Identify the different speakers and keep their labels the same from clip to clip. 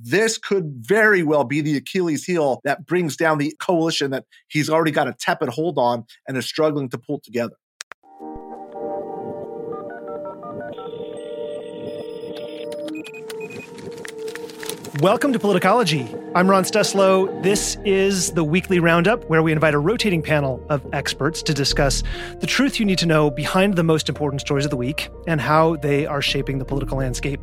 Speaker 1: This could very well be the Achilles heel that brings down the coalition that he's already got a tepid hold on and is struggling to pull together.
Speaker 2: Welcome to Politicology. I'm Ron Steslow. This is the weekly roundup where we invite a rotating panel of experts to discuss the truth you need to know behind the most important stories of the week and how they are shaping the political landscape.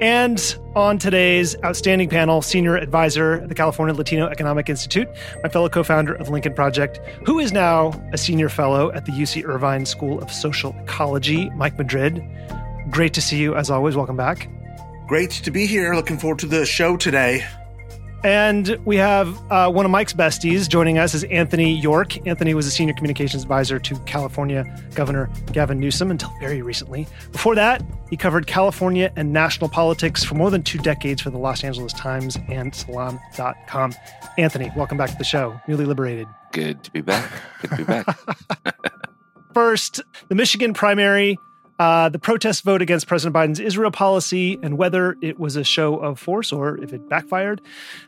Speaker 2: And on today's outstanding panel, senior advisor at the California Latino Economic Institute, my fellow co founder of Lincoln Project, who is now a senior fellow at the UC Irvine School of Social Ecology, Mike Madrid. Great to see you as always. Welcome back.
Speaker 1: Great to be here. Looking forward to the show today.
Speaker 2: And we have uh, one of Mike's besties joining us is Anthony York. Anthony was a senior communications advisor to California Governor Gavin Newsom until very recently. Before that, he covered California and national politics for more than two decades for the Los Angeles Times and Salon.com. Anthony, welcome back to the show. Newly liberated.
Speaker 3: Good to be back. Good to be back.
Speaker 2: First, the Michigan primary uh, the protest vote against President Biden's Israel policy and whether it was a show of force or if it backfired.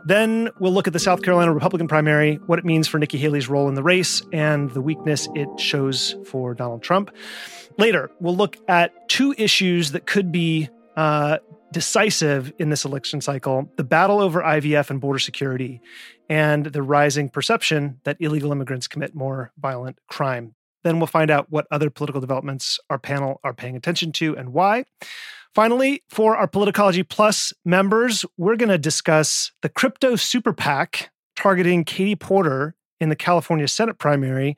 Speaker 2: Then we'll look at the South Carolina Republican primary, what it means for Nikki Haley's role in the race, and the weakness it shows for Donald Trump. Later, we'll look at two issues that could be uh, decisive in this election cycle the battle over IVF and border security, and the rising perception that illegal immigrants commit more violent crime. Then we'll find out what other political developments our panel are paying attention to and why. Finally, for our Politicology Plus members, we're going to discuss the crypto super PAC targeting Katie Porter in the California Senate primary,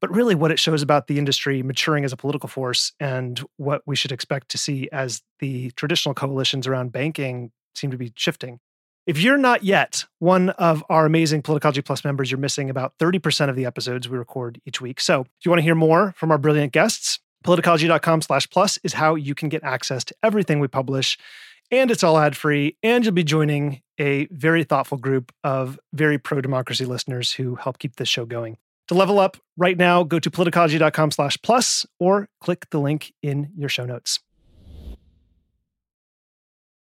Speaker 2: but really what it shows about the industry maturing as a political force and what we should expect to see as the traditional coalitions around banking seem to be shifting. If you're not yet one of our amazing Politicology Plus members, you're missing about 30% of the episodes we record each week. So if you want to hear more from our brilliant guests, politicology.com slash plus is how you can get access to everything we publish. And it's all ad free. And you'll be joining a very thoughtful group of very pro democracy listeners who help keep this show going. To level up right now, go to politicology.com slash plus or click the link in your show notes.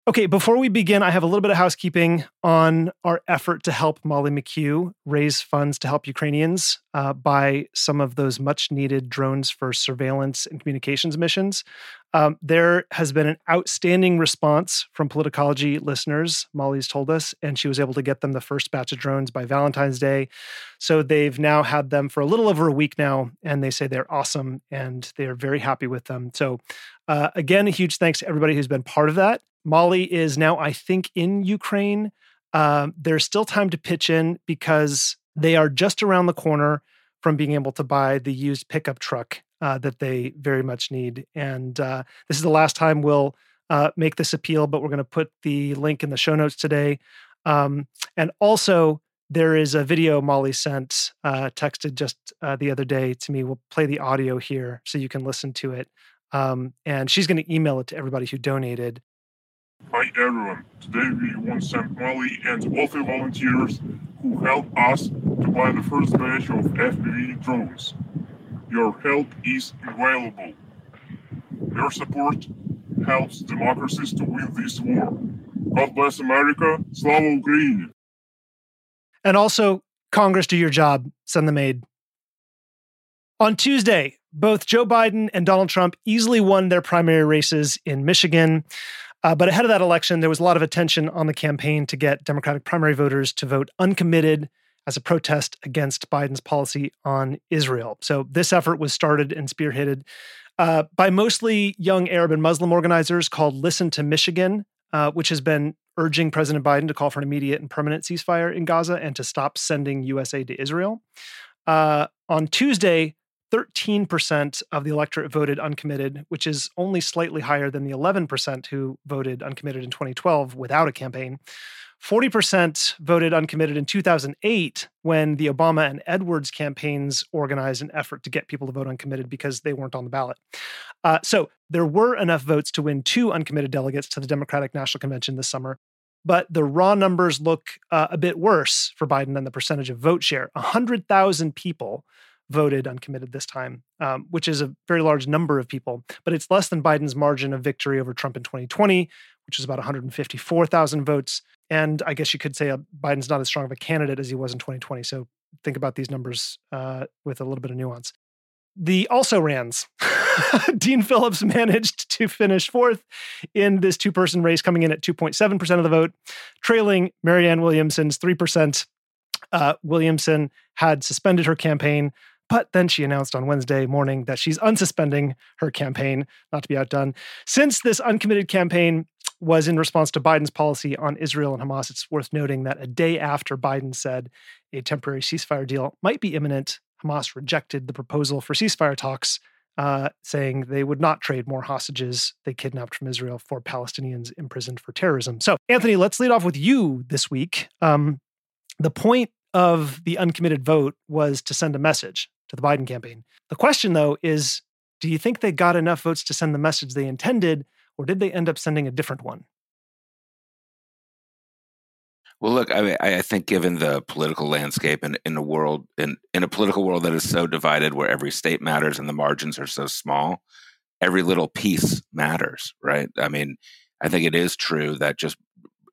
Speaker 2: Okay, before we begin, I have a little bit of housekeeping on our effort to help Molly McHugh raise funds to help Ukrainians uh, buy some of those much needed drones for surveillance and communications missions. Um, there has been an outstanding response from Politicology listeners, Molly's told us, and she was able to get them the first batch of drones by Valentine's Day. So they've now had them for a little over a week now, and they say they're awesome and they're very happy with them. So, uh, again, a huge thanks to everybody who's been part of that. Molly is now, I think, in Ukraine. Uh, there's still time to pitch in because they are just around the corner from being able to buy the used pickup truck uh, that they very much need. And uh, this is the last time we'll uh, make this appeal, but we're going to put the link in the show notes today. Um, and also, there is a video Molly sent, uh, texted just uh, the other day to me. We'll play the audio here so you can listen to it. Um, and she's going to email it to everybody who donated.
Speaker 4: Hi everyone, today we want to thank Molly and the volunteers who helped us to buy the first batch of FPV drones. Your help is invaluable. Your support helps democracies to win this war. God bless America, Slava Ukraine.
Speaker 2: And also, Congress, do your job, send them aid. On Tuesday, both Joe Biden and Donald Trump easily won their primary races in Michigan. Uh, but ahead of that election, there was a lot of attention on the campaign to get Democratic primary voters to vote uncommitted as a protest against Biden's policy on Israel. So this effort was started and spearheaded uh, by mostly young Arab and Muslim organizers called Listen to Michigan, uh, which has been urging President Biden to call for an immediate and permanent ceasefire in Gaza and to stop sending USA to Israel. Uh, on Tuesday, 13% of the electorate voted uncommitted, which is only slightly higher than the 11% who voted uncommitted in 2012 without a campaign. 40% voted uncommitted in 2008 when the Obama and Edwards campaigns organized an effort to get people to vote uncommitted because they weren't on the ballot. Uh, so there were enough votes to win two uncommitted delegates to the Democratic National Convention this summer. But the raw numbers look uh, a bit worse for Biden than the percentage of vote share. 100,000 people voted uncommitted this time, um, which is a very large number of people, but it's less than Biden's margin of victory over Trump in 2020, which is about 154,000 votes. and I guess you could say uh, Biden's not as strong of a candidate as he was in 2020. So think about these numbers uh, with a little bit of nuance. The also rans. Dean Phillips managed to finish fourth in this two person race, coming in at 2.7% of the vote, trailing Marianne Williamson's 3%. Uh, Williamson had suspended her campaign, but then she announced on Wednesday morning that she's unsuspending her campaign, not to be outdone. Since this uncommitted campaign was in response to Biden's policy on Israel and Hamas, it's worth noting that a day after Biden said a temporary ceasefire deal might be imminent, Hamas rejected the proposal for ceasefire talks, uh, saying they would not trade more hostages they kidnapped from Israel for Palestinians imprisoned for terrorism. So, Anthony, let's lead off with you this week. Um, the point of the uncommitted vote was to send a message to the Biden campaign. The question, though, is do you think they got enough votes to send the message they intended, or did they end up sending a different one?
Speaker 3: Well, look, I, I think given the political landscape in, in a world in, in a political world that is so divided, where every state matters and the margins are so small, every little piece matters, right? I mean, I think it is true that just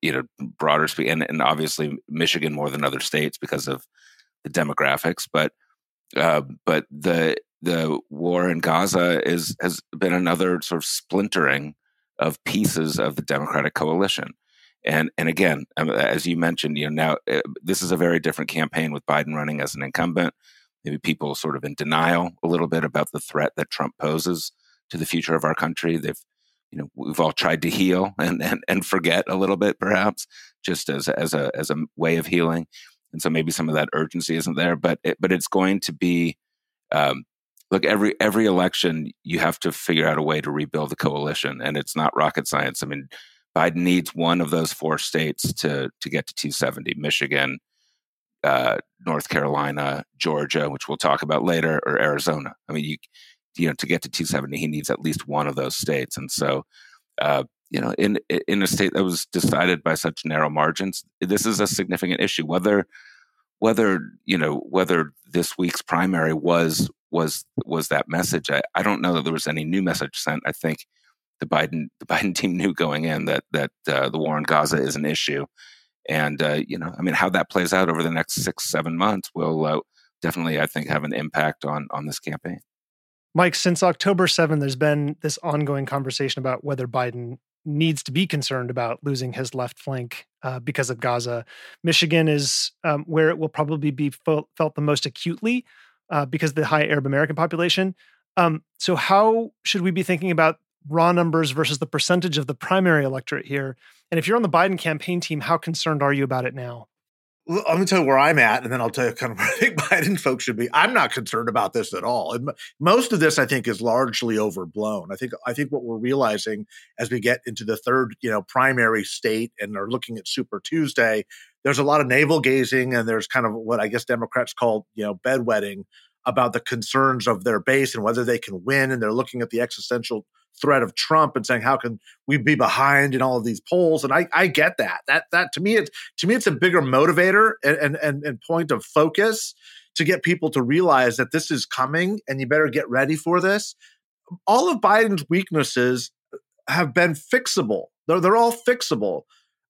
Speaker 3: you know broader and, and obviously Michigan more than other states because of the demographics, but uh, but the the war in Gaza is has been another sort of splintering of pieces of the Democratic coalition. And and again, um, as you mentioned, you know now uh, this is a very different campaign with Biden running as an incumbent. Maybe people sort of in denial a little bit about the threat that Trump poses to the future of our country. They've you know we've all tried to heal and and, and forget a little bit perhaps just as as a as a way of healing and so maybe some of that urgency isn't there but it, but it's going to be um, look every every election you have to figure out a way to rebuild the coalition and it's not rocket science i mean Biden needs one of those four states to to get to 270. Michigan, uh, North Carolina, Georgia, which we'll talk about later, or Arizona. I mean, you you know, to get to 270, he needs at least one of those states. And so, uh, you know, in in a state that was decided by such narrow margins, this is a significant issue. Whether whether you know whether this week's primary was was was that message, I, I don't know that there was any new message sent. I think the Biden the Biden team knew going in that that uh, the war in Gaza is an issue, and uh, you know, I mean, how that plays out over the next six seven months will uh, definitely, I think, have an impact on on this campaign.
Speaker 2: Mike, since October 7, there's been this ongoing conversation about whether Biden needs to be concerned about losing his left flank uh, because of Gaza. Michigan is um, where it will probably be felt, the most acutely uh, because of the high Arab American population. Um, so, how should we be thinking about raw numbers versus the percentage of the primary electorate here? And if you're on the Biden campaign team, how concerned are you about it now?
Speaker 1: Let me tell you where I'm at, and then I'll tell you kind of where I think Biden folks should be. I'm not concerned about this at all. And most of this, I think, is largely overblown. I think I think what we're realizing as we get into the third, you know, primary state and are looking at Super Tuesday, there's a lot of navel gazing, and there's kind of what I guess Democrats call, you know, bedwetting about the concerns of their base and whether they can win, and they're looking at the existential threat of Trump and saying how can we be behind in all of these polls? And I, I get that. That that to me it's to me it's a bigger motivator and, and and point of focus to get people to realize that this is coming and you better get ready for this. All of Biden's weaknesses have been fixable. They're, they're all fixable.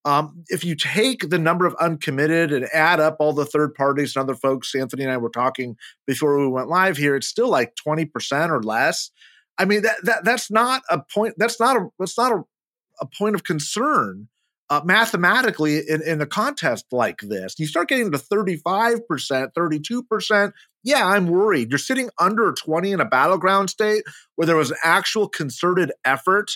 Speaker 1: Um, if you take the number of uncommitted and add up all the third parties and other folks, Anthony and I were talking before we went live here, it's still like 20% or less. I mean that, that that's not a point. That's not a that's not a, a point of concern uh, mathematically in, in a contest like this. You start getting to thirty five percent, thirty two percent. Yeah, I'm worried. You're sitting under 20 in a battleground state where there was an actual concerted effort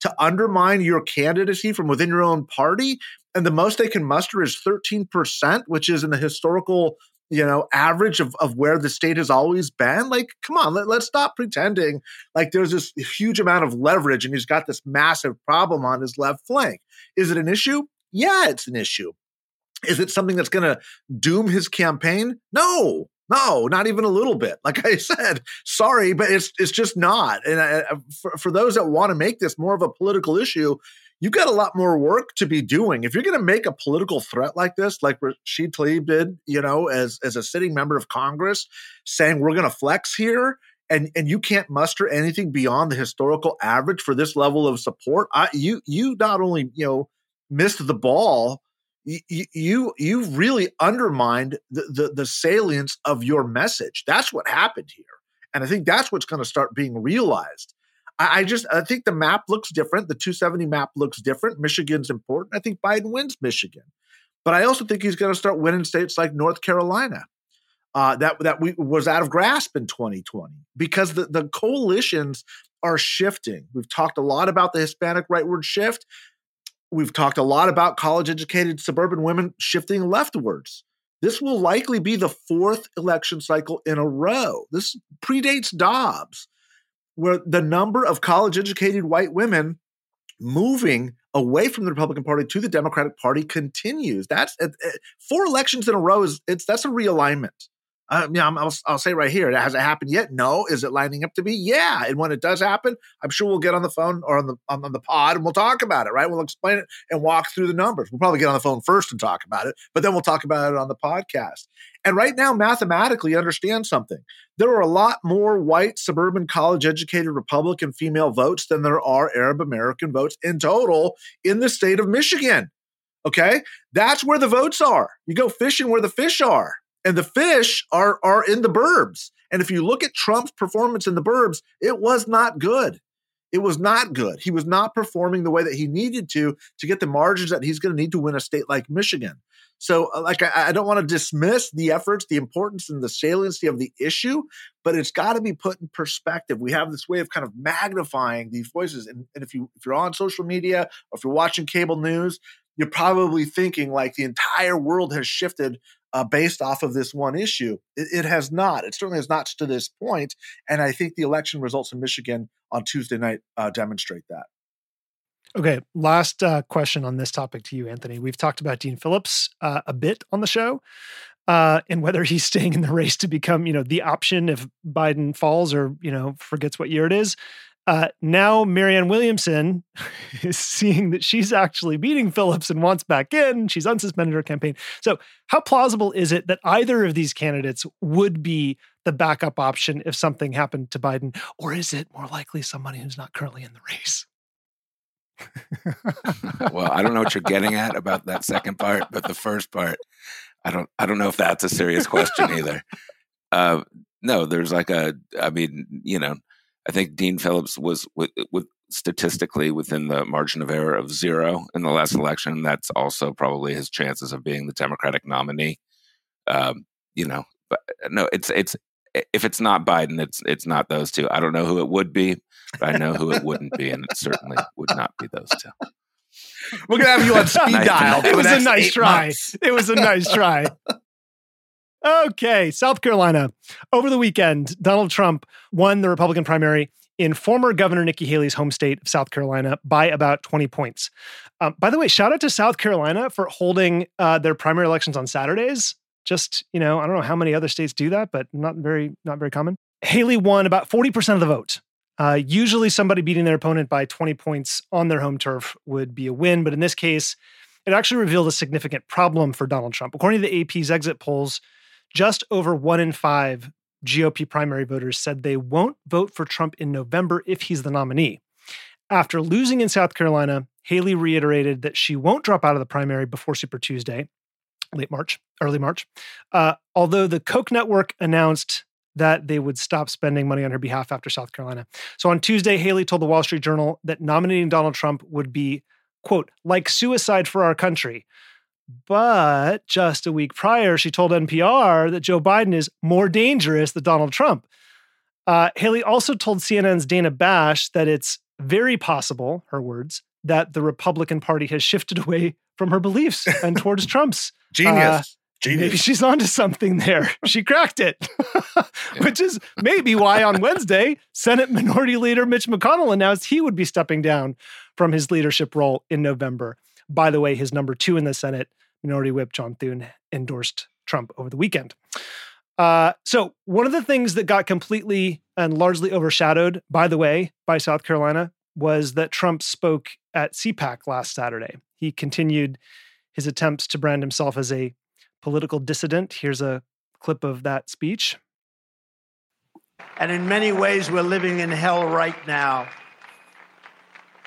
Speaker 1: to undermine your candidacy from within your own party. And the most they can muster is 13%, which is in the historical you know, average of, of where the state has always been. Like, come on, let, let's stop pretending like there's this huge amount of leverage and he's got this massive problem on his left flank. Is it an issue? Yeah, it's an issue. Is it something that's going to doom his campaign? No, no, not even a little bit. Like I said, sorry, but it's it's just not. And I, for, for those that want to make this more of a political issue, you've got a lot more work to be doing. If you're going to make a political threat like this, like Rashida Tlaib did, you know, as as a sitting member of Congress, saying we're going to flex here, and and you can't muster anything beyond the historical average for this level of support, I, you you not only you know missed the ball, you you, really undermined the, the the salience of your message. That's what happened here, and I think that's what's going to start being realized. I, I just I think the map looks different. The 270 map looks different. Michigan's important. I think Biden wins Michigan, but I also think he's going to start winning states like North Carolina. Uh, that that we was out of grasp in 2020 because the, the coalitions are shifting. We've talked a lot about the Hispanic rightward shift. We've talked a lot about college educated suburban women shifting leftwards. This will likely be the fourth election cycle in a row. This predates Dobbs, where the number of college educated white women moving away from the Republican Party to the Democratic Party continues. That's uh, four elections in a row is it's that's a realignment. Uh, yeah, I'll, I'll say right here, has it happened yet? No. Is it lining up to be? Yeah. And when it does happen, I'm sure we'll get on the phone or on the on, on the pod and we'll talk about it. Right? We'll explain it and walk through the numbers. We'll probably get on the phone first and talk about it, but then we'll talk about it on the podcast. And right now, mathematically, understand something. There are a lot more white, suburban, college educated Republican female votes than there are Arab American votes in total in the state of Michigan. Okay. That's where the votes are. You go fishing where the fish are and the fish are are in the burbs. And if you look at Trump's performance in the burbs, it was not good. It was not good. He was not performing the way that he needed to to get the margins that he's going to need to win a state like Michigan. So, uh, like, I, I don't want to dismiss the efforts, the importance, and the saliency of the issue, but it's got to be put in perspective. We have this way of kind of magnifying these voices, and, and if you if you're on social media or if you're watching cable news, you're probably thinking like the entire world has shifted uh, based off of this one issue. It, it, has not. It certainly has not to this point, and I think the election results in Michigan on Tuesday night uh, demonstrate that.
Speaker 2: Okay, last uh, question on this topic to you, Anthony. We've talked about Dean Phillips uh, a bit on the show, uh, and whether he's staying in the race to become, you know, the option if Biden falls or you know forgets what year it is. Uh, now Marianne Williamson is seeing that she's actually beating Phillips and wants back in. She's unsuspended her campaign. So, how plausible is it that either of these candidates would be the backup option if something happened to Biden, or is it more likely somebody who's not currently in the race?
Speaker 3: well, I don't know what you're getting at about that second part, but the first part, I don't. I don't know if that's a serious question either. Uh, no, there's like a. I mean, you know I think Dean Phillips was with, with statistically within the margin of error of zero in the last election. That's also probably his chances of being the Democratic nominee. Um, you know, but no, it's it's if it's not Biden, it's it's not those two. I don't know who it would be, but I know who it wouldn't be, and it certainly would not be those two.
Speaker 1: We're gonna have you on speed dial.
Speaker 2: It was a nice try. Months. It was a nice try. Okay, South Carolina. Over the weekend, Donald Trump won the Republican primary in former Governor Nikki Haley's home state of South Carolina by about 20 points. Um, by the way, shout out to South Carolina for holding uh, their primary elections on Saturdays. Just, you know, I don't know how many other states do that, but not very, not very common. Haley won about 40% of the vote. Uh, usually somebody beating their opponent by 20 points on their home turf would be a win. But in this case, it actually revealed a significant problem for Donald Trump. According to the AP's exit polls, just over one in five GOP primary voters said they won't vote for Trump in November if he's the nominee. After losing in South Carolina, Haley reiterated that she won't drop out of the primary before Super Tuesday, late March, early March. Uh, although the Koch network announced that they would stop spending money on her behalf after South Carolina. So on Tuesday, Haley told the Wall Street Journal that nominating Donald Trump would be, quote, like suicide for our country. But just a week prior, she told NPR that Joe Biden is more dangerous than Donald Trump. Uh, Haley also told CNN's Dana Bash that it's very possible, her words, that the Republican Party has shifted away from her beliefs and towards Trump's.
Speaker 1: Genius. Uh, Genius.
Speaker 2: Maybe she's onto something there. She cracked it, which is maybe why on Wednesday, Senate Minority Leader Mitch McConnell announced he would be stepping down from his leadership role in November. By the way, his number two in the Senate, Minority Whip John Thune, endorsed Trump over the weekend. Uh, so, one of the things that got completely and largely overshadowed, by the way, by South Carolina was that Trump spoke at CPAC last Saturday. He continued his attempts to brand himself as a political dissident. Here's a clip of that speech.
Speaker 5: And in many ways, we're living in hell right now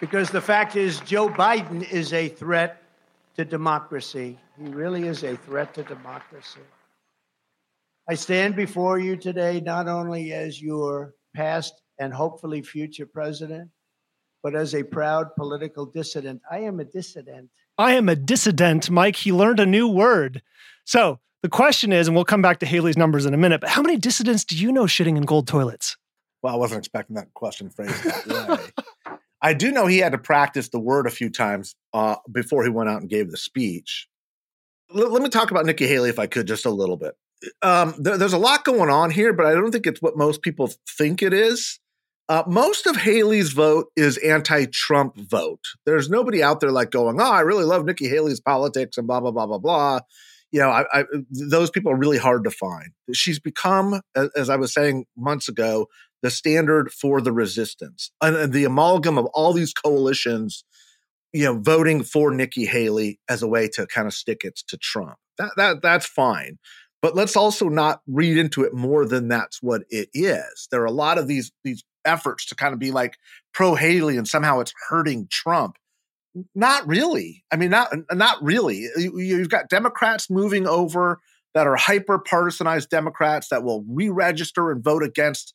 Speaker 5: because the fact is, Joe Biden is a threat to democracy. He really is a threat to democracy. I stand before you today not only as your past and hopefully future president, but as a proud political dissident. I am a dissident.
Speaker 2: I am a dissident, Mike. He learned a new word. So the question is, and we'll come back to Haley's numbers in a minute, but how many dissidents do you know shitting in gold toilets?
Speaker 1: Well, I wasn't expecting that question phrased that way. I do know he had to practice the word a few times uh, before he went out and gave the speech. L- let me talk about Nikki Haley, if I could, just a little bit. Um, there, there's a lot going on here, but I don't think it's what most people think it is. Uh, most of Haley's vote is anti-Trump vote. There's nobody out there like going, "Oh, I really love Nikki Haley's politics," and blah blah blah blah blah. You know, I, I, those people are really hard to find. She's become, as I was saying months ago, the standard for the resistance and, the amalgam of all these coalitions. You know, voting for Nikki Haley as a way to kind of stick it to Trump. That that that's fine. But let's also not read into it more than that's what it is. There are a lot of these these efforts to kind of be like pro Haley and somehow it's hurting Trump. Not really. I mean, not not really. You've got Democrats moving over that are hyper partisanized Democrats that will re-register and vote against,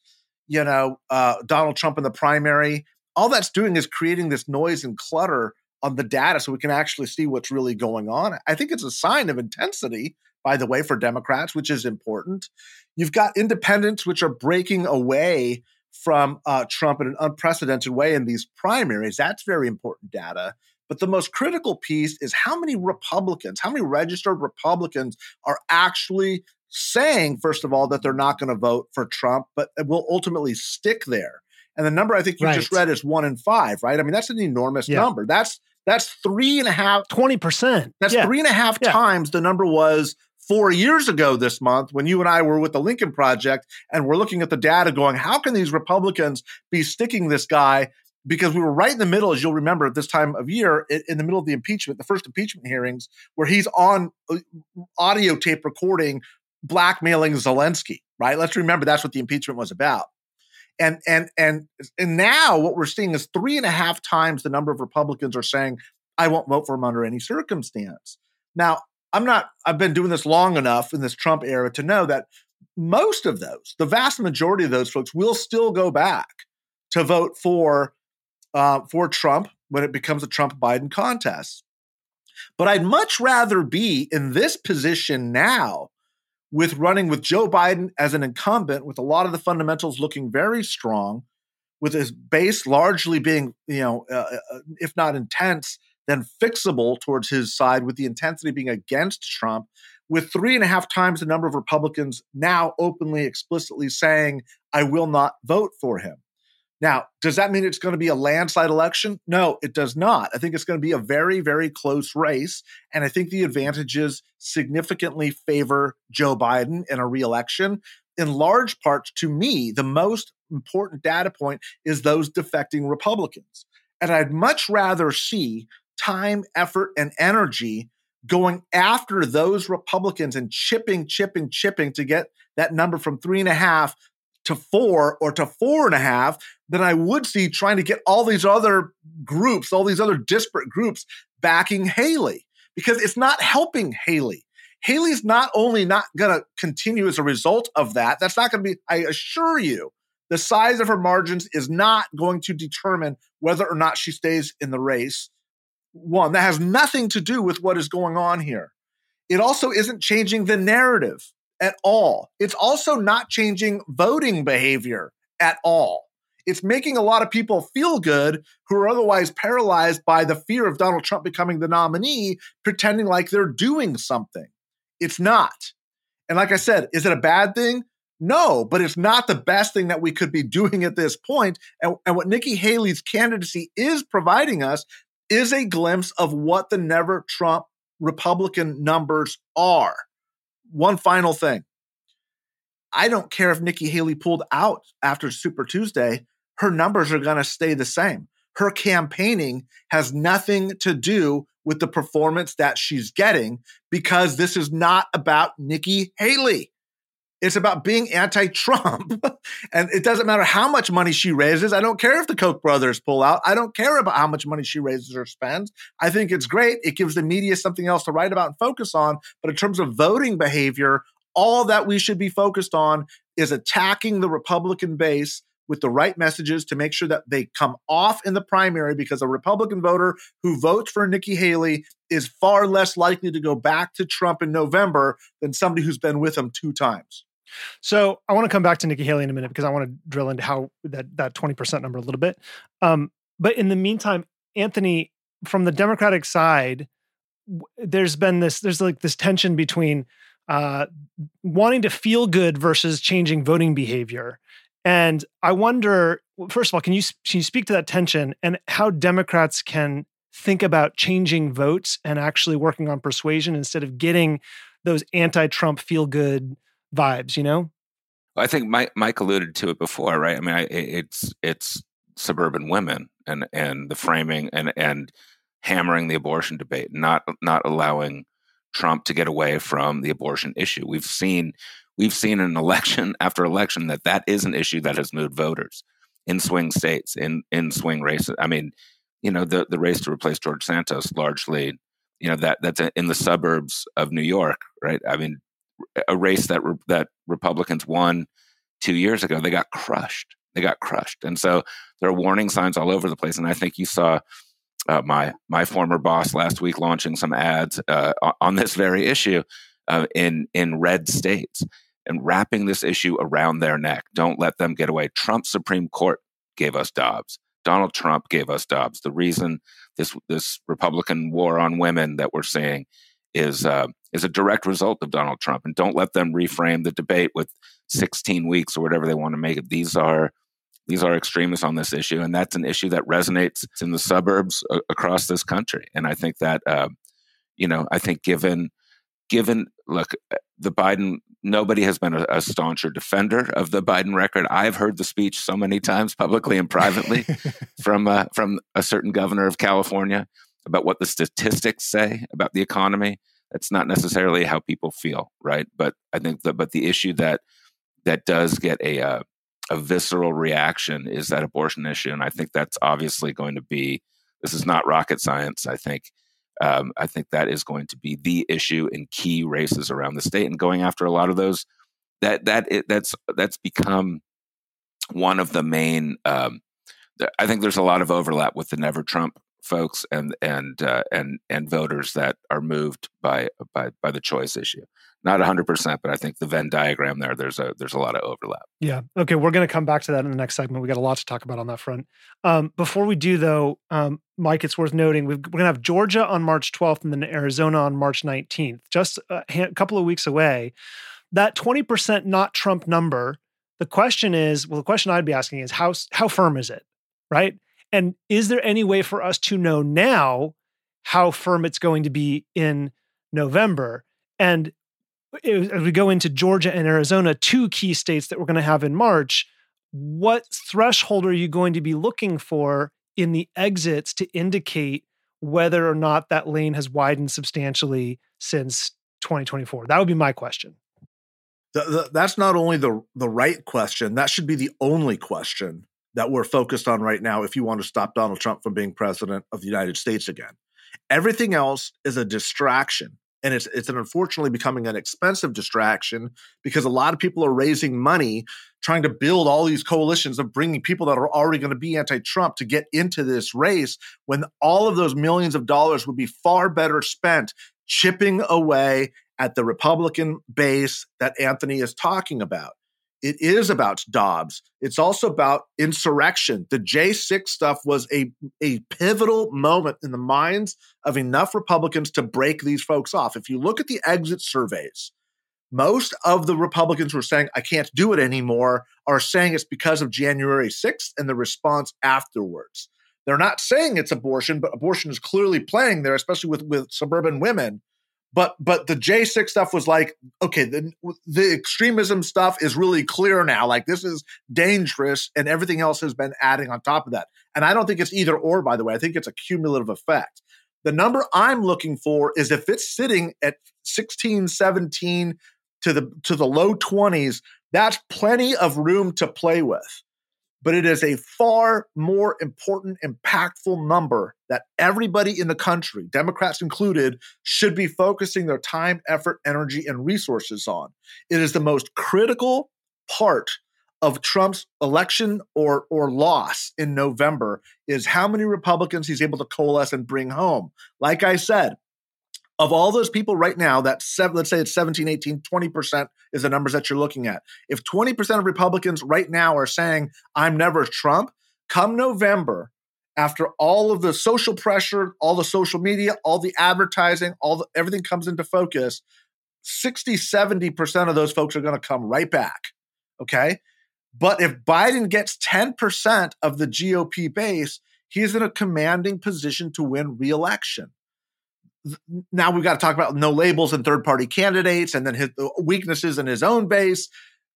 Speaker 1: you know, uh, Donald Trump in the primary. All that's doing is creating this noise and clutter on the data, so we can actually see what's really going on. I think it's a sign of intensity, by the way, for Democrats, which is important. You've got independents which are breaking away from uh, Trump in an unprecedented way in these primaries. That's very important data. But the most critical piece is how many Republicans, how many registered Republicans are actually saying, first of all, that they're not going to vote for Trump, but will ultimately stick there. And the number I think you right. just read is one in five, right? I mean, that's an enormous yeah. number. That's that's three and a half,
Speaker 2: 20%.
Speaker 1: That's yeah. three and a half yeah. times the number was four years ago this month when you and I were with the Lincoln Project and we're looking at the data going, how can these Republicans be sticking this guy? Because we were right in the middle, as you'll remember, at this time of year, in the middle of the impeachment, the first impeachment hearings, where he's on uh, audio tape recording blackmailing Zelensky, right? Let's remember that's what the impeachment was about. And and and and now what we're seeing is three and a half times the number of Republicans are saying, I won't vote for him under any circumstance. Now, I'm not, I've been doing this long enough in this Trump era to know that most of those, the vast majority of those folks will still go back to vote for uh, for Trump when it becomes a Trump Biden contest. But I'd much rather be in this position now with running with Joe Biden as an incumbent, with a lot of the fundamentals looking very strong, with his base largely being, you know, uh, uh, uh if not intense, then fixable towards his side, with the intensity being against Trump, with three and a half times the number of Republicans now openly, explicitly saying, I will not vote for him. Now, does that mean it's going to be a landslide election? No, it does not. I think it's going to be a very, very close race. And I think the advantages significantly favor Joe Biden in a reelection. In large part, to me, the most important data point is those defecting Republicans. And I'd much rather see time, effort, and energy going after those Republicans and chipping, chipping, chipping to get that number from three and a half to four or to four and a half than I would see trying to get all these other groups, all these other disparate groups backing Haley because it's not helping Haley. Haley's not only not going to continue as a result of that, that's not going to be, I assure you, the size of her margins is not going to determine whether or not she stays in the race one that has nothing to do with what is going on here. It also isn't changing the narrative at all. It's also not changing voting behavior at all. It's making a lot of people feel good who are otherwise paralyzed by the fear of Donald Trump becoming the nominee, pretending like they're doing something. It's not. And like I said, is it a bad thing? No, but it's not the best thing that we could be doing at this point. And, and what Nikki Haley's candidacy is providing us is a glimpse of what the never Trump Republican numbers are. One final thing. I don't care if Nikki Haley pulled out after Super Tuesday, her numbers are going to stay the same. Her campaigning has nothing to do with the performance that she's getting because this is not about Nikki Haley. It's about being anti Trump. and it doesn't matter how much money she raises. I don't care if the Koch brothers pull out. I don't care about how much money she raises or spends. I think it's great. It gives the media something else to write about and focus on. But in terms of voting behavior, all that we should be focused on is attacking the Republican base with the right messages to make sure that they come off in the primary because a Republican voter who votes for Nikki Haley is far less likely to go back to Trump in November than somebody who's been with him two times.
Speaker 2: So I want to come back to Nikki Haley in a minute because I want to drill into how that that twenty percent number a little bit. Um, but in the meantime, Anthony, from the Democratic side, there's been this there's like this tension between uh, wanting to feel good versus changing voting behavior. And I wonder, first of all, can you can you speak to that tension and how Democrats can think about changing votes and actually working on persuasion instead of getting those anti-Trump feel-good vibes? You know,
Speaker 3: I think Mike, Mike alluded to it before, right? I mean, I, it's it's suburban women and and the framing and and hammering the abortion debate, not not allowing Trump to get away from the abortion issue. We've seen we've seen in election after election that that is an issue that has moved voters in swing states, in in swing races. I mean, you know, the the race to replace George Santos largely, you know, that that's in the suburbs of New York, right? I mean, a race that re, that Republicans won two years ago, they got crushed. They got crushed, and so there are warning signs all over the place. And I think you saw uh, my my former boss last week launching some ads uh, on this very issue uh, in in red states and wrapping this issue around their neck. Don't let them get away. Trump Supreme Court gave us Dobbs. Donald Trump gave us Dobbs. The reason this this Republican war on women that we're seeing is uh, is a direct result of Donald Trump. And don't let them reframe the debate with 16 weeks or whatever they want to make it. These are these are extremists on this issue, and that's an issue that resonates in the suburbs uh, across this country. And I think that uh, you know, I think given given look the Biden nobody has been a, a, stauncher defender of the Biden record. I've heard the speech so many times, publicly and privately, from uh, from a certain governor of California about what the statistics say about the economy. That's not necessarily how people feel, right? But I think that, but the issue that that does get a uh, a visceral reaction is that abortion issue, and I think that's obviously going to be. This is not rocket science. I think um, I think that is going to be the issue in key races around the state, and going after a lot of those. That that it, that's that's become one of the main. Um, I think there's a lot of overlap with the Never Trump folks and and uh, and and voters that are moved by by by the choice issue. Not 100% but i think the venn diagram there there's a there's a lot of overlap.
Speaker 2: Yeah. Okay we're going to come back to that in the next segment. We got a lot to talk about on that front. Um, before we do though um, mike it's worth noting we are going to have georgia on march 12th and then arizona on march 19th just a ha- couple of weeks away. That 20% not trump number the question is well the question i'd be asking is how how firm is it right and is there any way for us to know now how firm it's going to be in november and as we go into Georgia and Arizona, two key states that we're going to have in March, what threshold are you going to be looking for in the exits to indicate whether or not that lane has widened substantially since 2024? That would be my question.
Speaker 1: The, the, that's not only the the right question; that should be the only question that we're focused on right now. If you want to stop Donald Trump from being president of the United States again, everything else is a distraction and it's it's an unfortunately becoming an expensive distraction because a lot of people are raising money trying to build all these coalitions of bringing people that are already going to be anti-Trump to get into this race when all of those millions of dollars would be far better spent chipping away at the Republican base that Anthony is talking about. It is about Dobbs. It's also about insurrection. The J6 stuff was a, a pivotal moment in the minds of enough Republicans to break these folks off. If you look at the exit surveys, most of the Republicans who are saying, I can't do it anymore, are saying it's because of January 6th and the response afterwards. They're not saying it's abortion, but abortion is clearly playing there, especially with, with suburban women. But but the J6 stuff was like, okay, the the extremism stuff is really clear now. Like this is dangerous, and everything else has been adding on top of that. And I don't think it's either or, by the way. I think it's a cumulative effect. The number I'm looking for is if it's sitting at 16, 17 to the to the low 20s, that's plenty of room to play with. But it is a far more important, impactful number that everybody in the country, Democrats included, should be focusing their time, effort, energy, and resources on. It is the most critical part of Trump's election or or loss in November is how many Republicans he's able to coalesce and bring home. Like I said, of all those people right now, that seven, let's say it's 17, 18, 20% is the numbers that you're looking at. If 20% of Republicans right now are saying, I'm never Trump, come November, after all of the social pressure, all the social media, all the advertising, all the, everything comes into focus, 60, 70% of those folks are going to come right back. Okay. But if Biden gets 10% of the GOP base, he's in a commanding position to win reelection. Now we've got to talk about no labels and third party candidates and then his the weaknesses in his own base.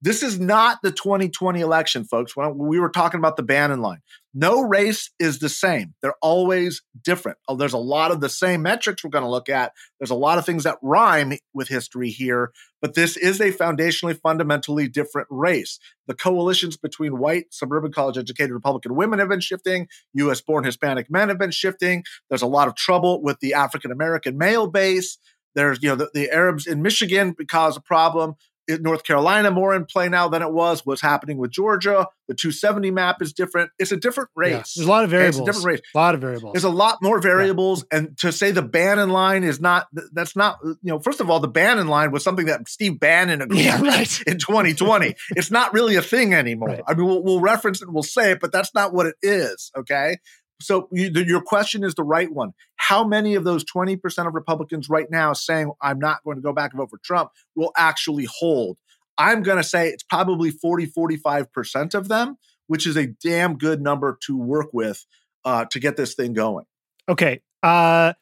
Speaker 1: This is not the 2020 election, folks. When we were talking about the Bannon line, no race is the same. They're always different. Oh, there's a lot of the same metrics we're going to look at. There's a lot of things that rhyme with history here, but this is a foundationally, fundamentally different race. The coalitions between white, suburban college educated Republican women have been shifting. US born Hispanic men have been shifting. There's a lot of trouble with the African American male base. There's, you know, the, the Arabs in Michigan cause a problem. North Carolina more in play now than it was. What's happening with Georgia? The 270 map is different. It's a different race. Yeah,
Speaker 2: there's a lot of variables.
Speaker 1: It's a different race.
Speaker 2: A lot of variables.
Speaker 1: There's a lot more variables. Yeah. And to say the Bannon line is not, that's not, uh, you know, first of all, the Bannon line was something that Steve Bannon agreed yeah, right. in 2020. it's not really a thing anymore. Right. I mean, we'll, we'll reference it, we'll say it, but that's not what it is. Okay. So you, the, your question is the right one. How many of those 20% of Republicans right now saying, I'm not going to go back and vote for Trump will actually hold? I'm going to say it's probably 40, 45% of them, which is a damn good number to work with uh, to get this thing going.
Speaker 2: Okay. Uh,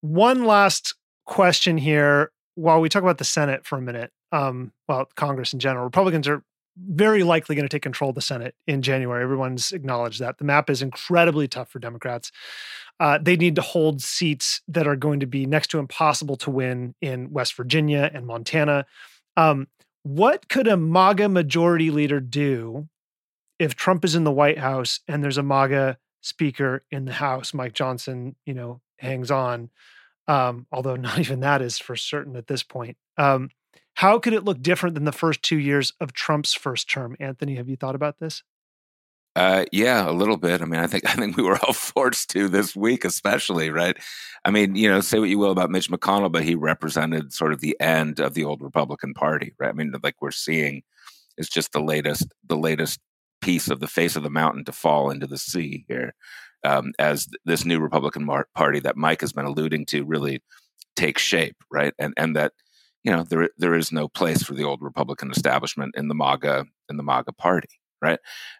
Speaker 2: one last question here while we talk about the Senate for a minute. Um, well, Congress in general, Republicans are very likely going to take control of the Senate in January. Everyone's acknowledged that. The map is incredibly tough for Democrats. Uh, they need to hold seats that are going to be next to impossible to win in West Virginia and Montana. Um, what could a MAGA majority leader do if Trump is in the White House and there's a MAGA speaker in the House? Mike Johnson, you know, hangs on, um, although not even that is for certain at this point. Um, how could it look different than the first two years of Trump's first term? Anthony, have you thought about this?
Speaker 3: Uh, yeah, a little bit. I mean, I think I think we were all forced to this week, especially, right? I mean, you know, say what you will about Mitch McConnell, but he represented sort of the end of the old Republican Party, right? I mean, like we're seeing, is just the latest, the latest piece of the face of the mountain to fall into the sea here, um, as this new Republican Party that Mike has been alluding to really takes shape, right? And and that you know there there is no place for the old Republican establishment in the MAGA in the MAGA Party right?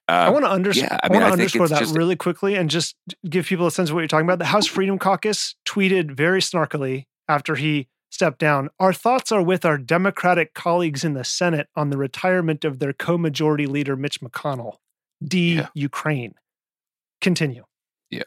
Speaker 2: Uh, I want to unders- yeah, I, mean, I underscore that just, really quickly and just give people a sense of what you're talking about. The House Freedom Caucus tweeted very snarkily after he stepped down. Our thoughts are with our Democratic colleagues in the Senate on the retirement of their co-majority leader Mitch McConnell. D yeah. Ukraine. Continue.
Speaker 3: Yeah.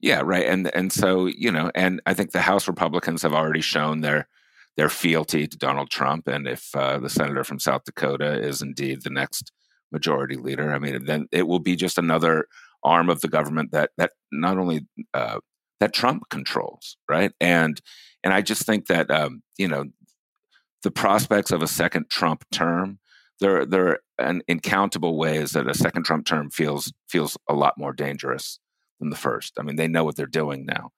Speaker 3: Yeah, right. And and so, you know, and I think the House Republicans have already shown their their fealty to Donald Trump. And if uh, the senator from South Dakota is indeed the next majority leader. I mean, then it will be just another arm of the government that that not only uh, that Trump controls, right? And and I just think that um, you know the prospects of a second Trump term. There, there are an incountable ways that a second Trump term feels feels a lot more dangerous than the first. I mean, they know what they're doing now,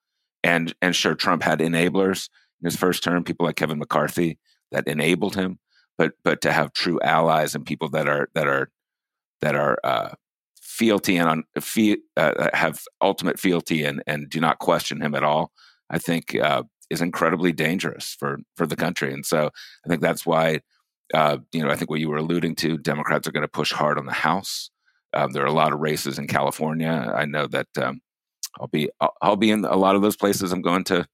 Speaker 3: and and sure, Trump had enablers in his first term, people like Kevin McCarthy that enabled him, but but to have true allies and people that are that are that are uh, fealty and on, fe- uh, have ultimate fealty and, and do not question him at all, I think uh, is incredibly dangerous for for the country. And so I think that's why uh, you know I think what you were alluding to, Democrats are going to push hard on the House. Um, there are a lot of races in California. I know that um, I'll be I'll, I'll, be in a lot of those places. I'm going to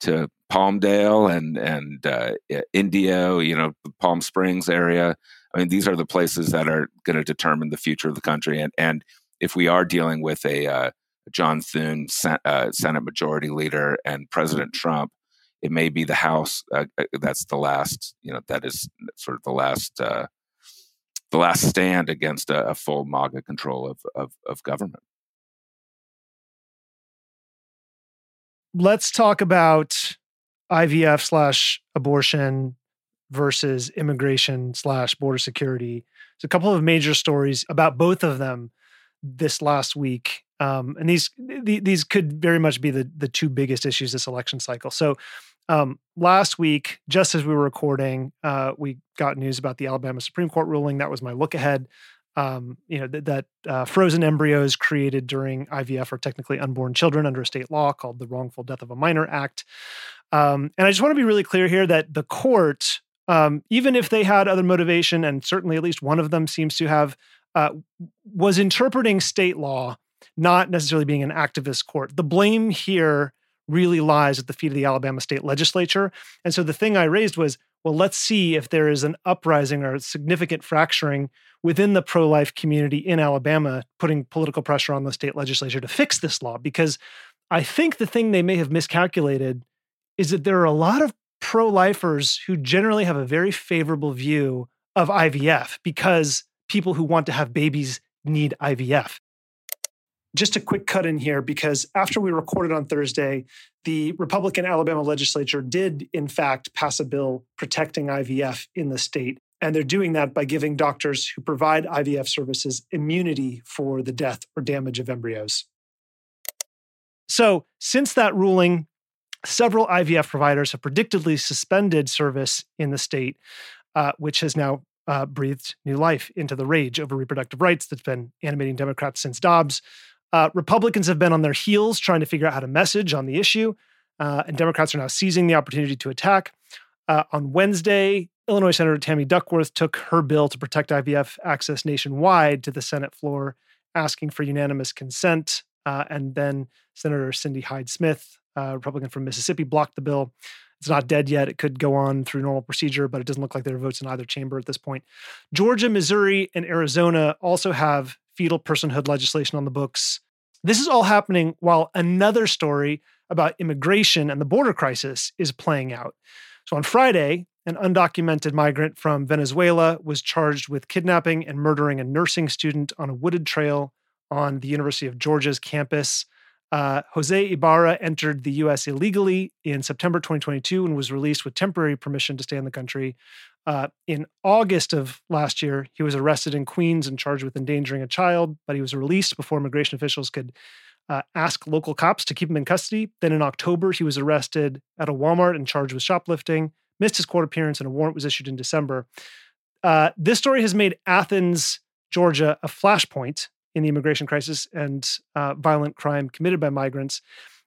Speaker 3: to Palmdale and and uh, Indio, you know, Palm Springs area. I mean, these are the places that are going to determine the future of the country. And and if we are dealing with a uh, John Thune uh, Senate Majority Leader and President Trump, it may be the House uh, uh, that's the last, you know, that is sort of the last, uh, the last stand against a, a full MAGA control of, of, of government.
Speaker 2: Let's talk about IVF slash abortion versus immigration slash border security. It's a couple of major stories about both of them this last week, um, and these these could very much be the the two biggest issues this election cycle. So. Um, last week, just as we were recording, uh, we got news about the Alabama Supreme Court ruling. That was my look ahead. Um, you know th- that uh, frozen embryos created during IVF are technically unborn children under a state law called the Wrongful Death of a Minor Act. Um, and I just want to be really clear here that the court, um, even if they had other motivation, and certainly at least one of them seems to have, uh, was interpreting state law, not necessarily being an activist court. The blame here really lies at the feet of the Alabama state legislature. And so the thing I raised was, well, let's see if there is an uprising or significant fracturing within the pro life community in Alabama, putting political pressure on the state legislature to fix this law. Because I think the thing they may have miscalculated is that there are a lot of pro lifers who generally have a very favorable view of IVF because people who want to have babies need IVF. Just a quick cut in here because after we recorded on Thursday, the Republican Alabama legislature did, in fact, pass a bill protecting IVF in the state. And they're doing that by giving doctors who provide IVF services immunity for the death or damage of embryos. So, since that ruling, several IVF providers have predictably suspended service in the state, uh, which has now uh, breathed new life into the rage over reproductive rights that's been animating Democrats since Dobbs. Uh, Republicans have been on their heels trying to figure out how to message on the issue, uh, and Democrats are now seizing the opportunity to attack. Uh, on Wednesday, Illinois Senator Tammy Duckworth took her bill to protect IVF access nationwide to the Senate floor, asking for unanimous consent. Uh, and then Senator Cindy Hyde Smith, Republican from Mississippi, blocked the bill. It's not dead yet. It could go on through normal procedure, but it doesn't look like there are votes in either chamber at this point. Georgia, Missouri, and Arizona also have fetal personhood legislation on the books. This is all happening while another story about immigration and the border crisis is playing out. So on Friday, an undocumented migrant from Venezuela was charged with kidnapping and murdering a nursing student on a wooded trail on the University of Georgia's campus. Uh, Jose Ibarra entered the U.S. illegally in September 2022 and was released with temporary permission to stay in the country. Uh, in August of last year, he was arrested in Queens and charged with endangering a child, but he was released before immigration officials could uh, ask local cops to keep him in custody. Then in October, he was arrested at a Walmart and charged with shoplifting, missed his court appearance, and a warrant was issued in December. Uh, this story has made Athens, Georgia, a flashpoint in the immigration crisis and uh, violent crime committed by migrants.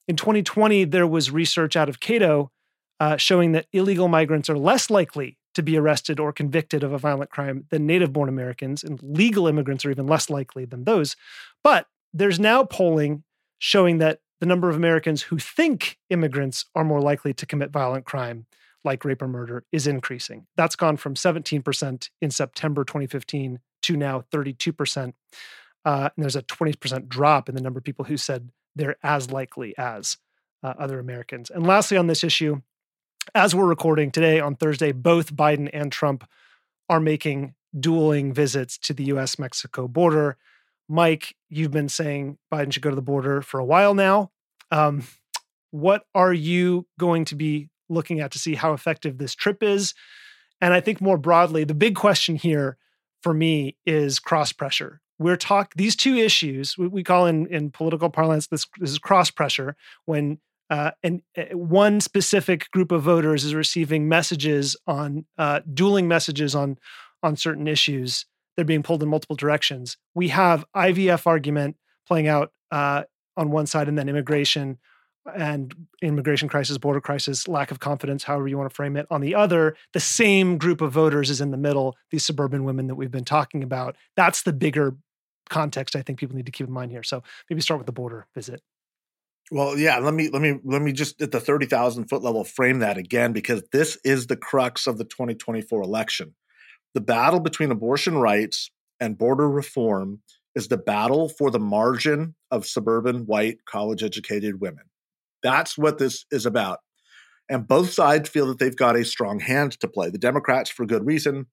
Speaker 2: In 2020, there was research out of Cato uh, showing that illegal migrants are less likely to be arrested or convicted of a violent crime than native born Americans, and legal immigrants are even less likely than those. But there's now polling showing that the number of Americans who think immigrants are more likely to commit violent crime, like rape or murder, is increasing. That's gone from 17% in September 2015 to now 32%. Uh, and there's a 20% drop in the number of people who said they're as likely as uh, other Americans. And lastly, on this issue, as we're recording today on Thursday, both Biden and Trump are making dueling visits to the US Mexico border. Mike, you've been saying Biden should go to the border for a while now. Um, what are you going to be looking at to see how effective this trip is? And I think more broadly, the big question here for me is cross pressure we're talk these two issues we, we call in in political parlance this, this is cross pressure when uh, and uh, one specific group of voters is receiving messages on uh, dueling messages on on certain issues they're being pulled in multiple directions we have ivf argument playing out uh, on one side and then immigration and immigration crisis, border crisis, lack of confidence, however you want to frame it. On the other, the same group of voters is in the middle, these suburban women that we've been talking about. That's the bigger context I think people need to keep in mind here. So maybe start with the border visit.
Speaker 1: Well, yeah, let me let me let me just at the 30,000 foot level frame that again because this is the crux of the 2024 election. The battle between abortion rights and border reform is the battle for the margin of suburban white college educated women. That's what this is about. And both sides feel that they've got a strong hand to play. The Democrats, for good reason,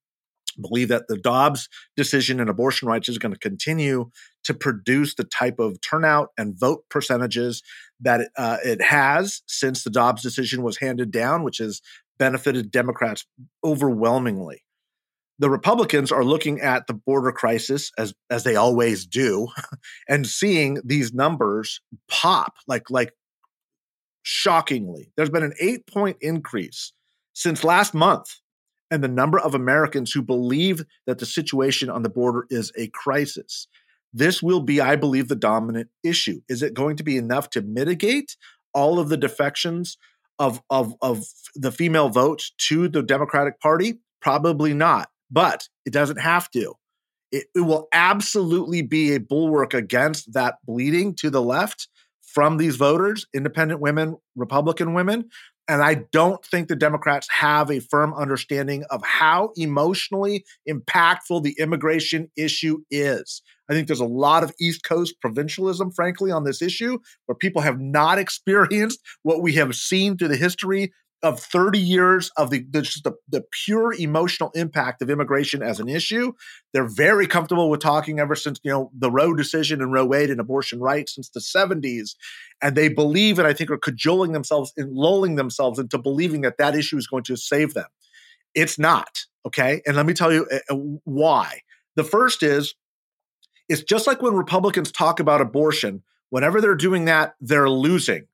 Speaker 1: believe that the Dobbs decision in abortion rights is going to continue to produce the type of turnout and vote percentages that uh, it has since the Dobbs decision was handed down, which has benefited Democrats overwhelmingly. The Republicans are looking at the border crisis as as they always do, and seeing these numbers pop like like shockingly. There's been an eight point increase since last month and the number of Americans who believe that the situation on the border is a crisis. This will be, I believe, the dominant issue. Is it going to be enough to mitigate all of the defections of, of, of the female vote to the Democratic Party? Probably not, but it doesn't have to. It, it will absolutely be a bulwark against that bleeding to the left from these voters, independent women, Republican women, and I don't think the Democrats have a firm understanding of how emotionally impactful the immigration issue is. I think there's a lot of East Coast provincialism, frankly, on this issue, where people have not experienced what we have seen through the history of 30 years of the, the the, the pure emotional impact of immigration as an issue. They're very comfortable with talking ever since you know the Roe decision and Roe Wade and abortion rights since the 70s, and they believe and I think are cajoling themselves and lulling themselves into believing that that issue is going to save them. It's not okay, and let me tell you uh, why. The first is it's just like when Republicans talk about abortion. Whenever they're doing that, they're losing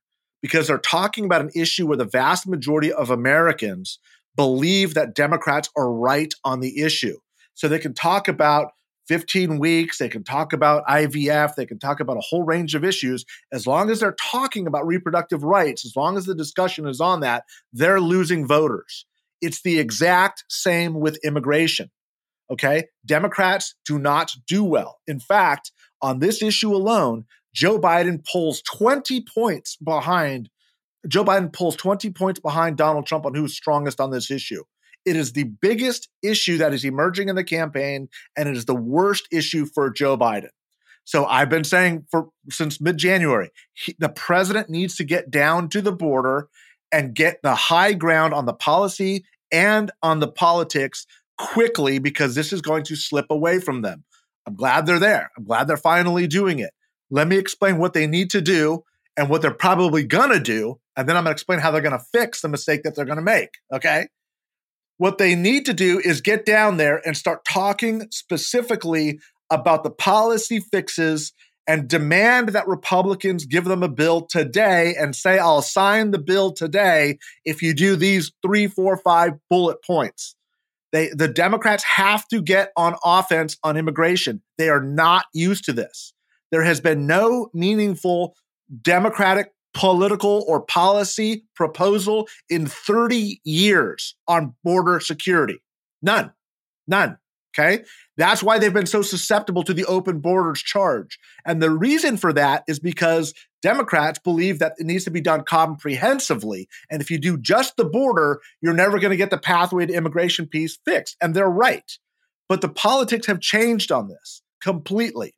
Speaker 1: because they're talking about an issue where the vast majority of Americans believe that Democrats are right on the issue. So they can talk about 15 weeks, they can talk about IVF, they can talk about a whole range of issues. As long as they're talking about reproductive rights, as long as the discussion is on that, they're losing voters. It's the exact same with immigration. Okay. Democrats do not do well. In fact, on this issue alone, Joe Biden pulls 20 points behind Joe Biden pulls 20 points behind Donald Trump on who's strongest on this issue. It is the biggest issue that is emerging in the campaign, and it is the worst issue for Joe Biden. So I've been saying for since mid-January, he, the president needs to get down to the border and get the high ground on the policy and on the politics quickly because this is going to slip away from them. I'm glad they're there. I'm glad they're finally doing it. Let me explain what they need to do and what they're probably going to do. And then I'm going to explain how they're going to fix the mistake that they're going to make. Okay. What they need to do is get down there and start talking specifically about the policy fixes and demand that Republicans give them a bill today and say, I'll sign the bill today if you do these three, four, five bullet points. They, the Democrats have to get on offense on immigration. They are not used to this. There has been no meaningful Democratic political or policy proposal in 30 years on border security. None. None. Okay. That's why they've been so susceptible to the open borders charge. And the reason for that is because Democrats believe that it needs to be done comprehensively. And if you do just the border, you're never going to get the pathway to immigration piece fixed. And they're right. But the politics have changed on this completely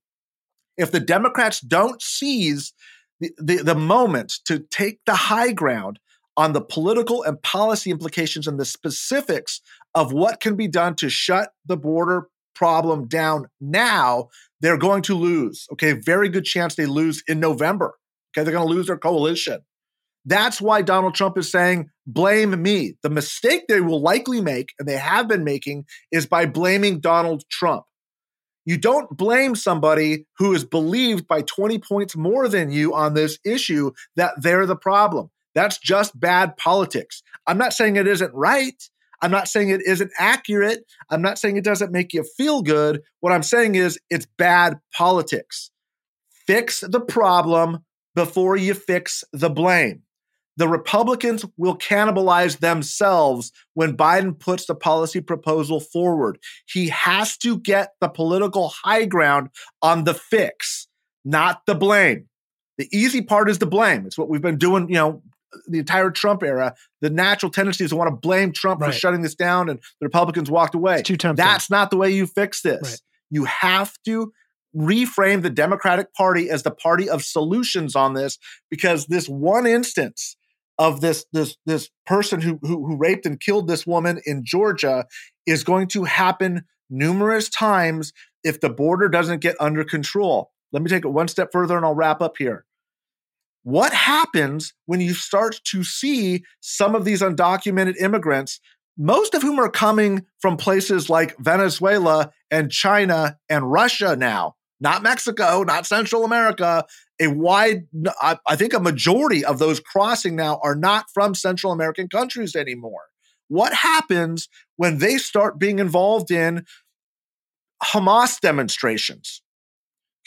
Speaker 1: if the Democrats don't seize the, the, the moment to take the high ground on the political and policy implications and the specifics of what can be done to shut the border problem down now, they're going to lose. Okay, very good chance they lose in November. Okay, they're going to lose their coalition. That's why Donald Trump is saying, blame me. The mistake they will likely make, and they have been making, is by blaming Donald Trump. You don't blame somebody who is believed by 20 points more than you on this issue that they're the problem. That's just bad politics. I'm not saying it isn't right. I'm not saying it isn't accurate. I'm not saying it doesn't make you feel good. What I'm saying is it's bad politics. Fix the problem before you fix the blame the Republicans will cannibalize themselves when Biden puts the policy proposal forward. He has to get the political high ground on the fix, not the blame. The easy part is the blame. It's what we've been doing, you know, the entire Trump era. The natural tendency is to want to blame Trump right. for shutting this down and the Republicans walked away.
Speaker 2: It's too tempting.
Speaker 1: That's not the way you fix this. Right. You have to reframe the Democratic Party as the party of solutions on this because this one instance of this this this person who, who who raped and killed this woman in Georgia is going to happen numerous times if the border doesn't get under control. Let me take it one step further and I'll wrap up here. What happens when you start to see some of these undocumented immigrants, most of whom are coming from places like Venezuela and China and Russia now, not Mexico, not Central America, a wide, I think a majority of those crossing now are not from Central American countries anymore. What happens when they start being involved in Hamas demonstrations?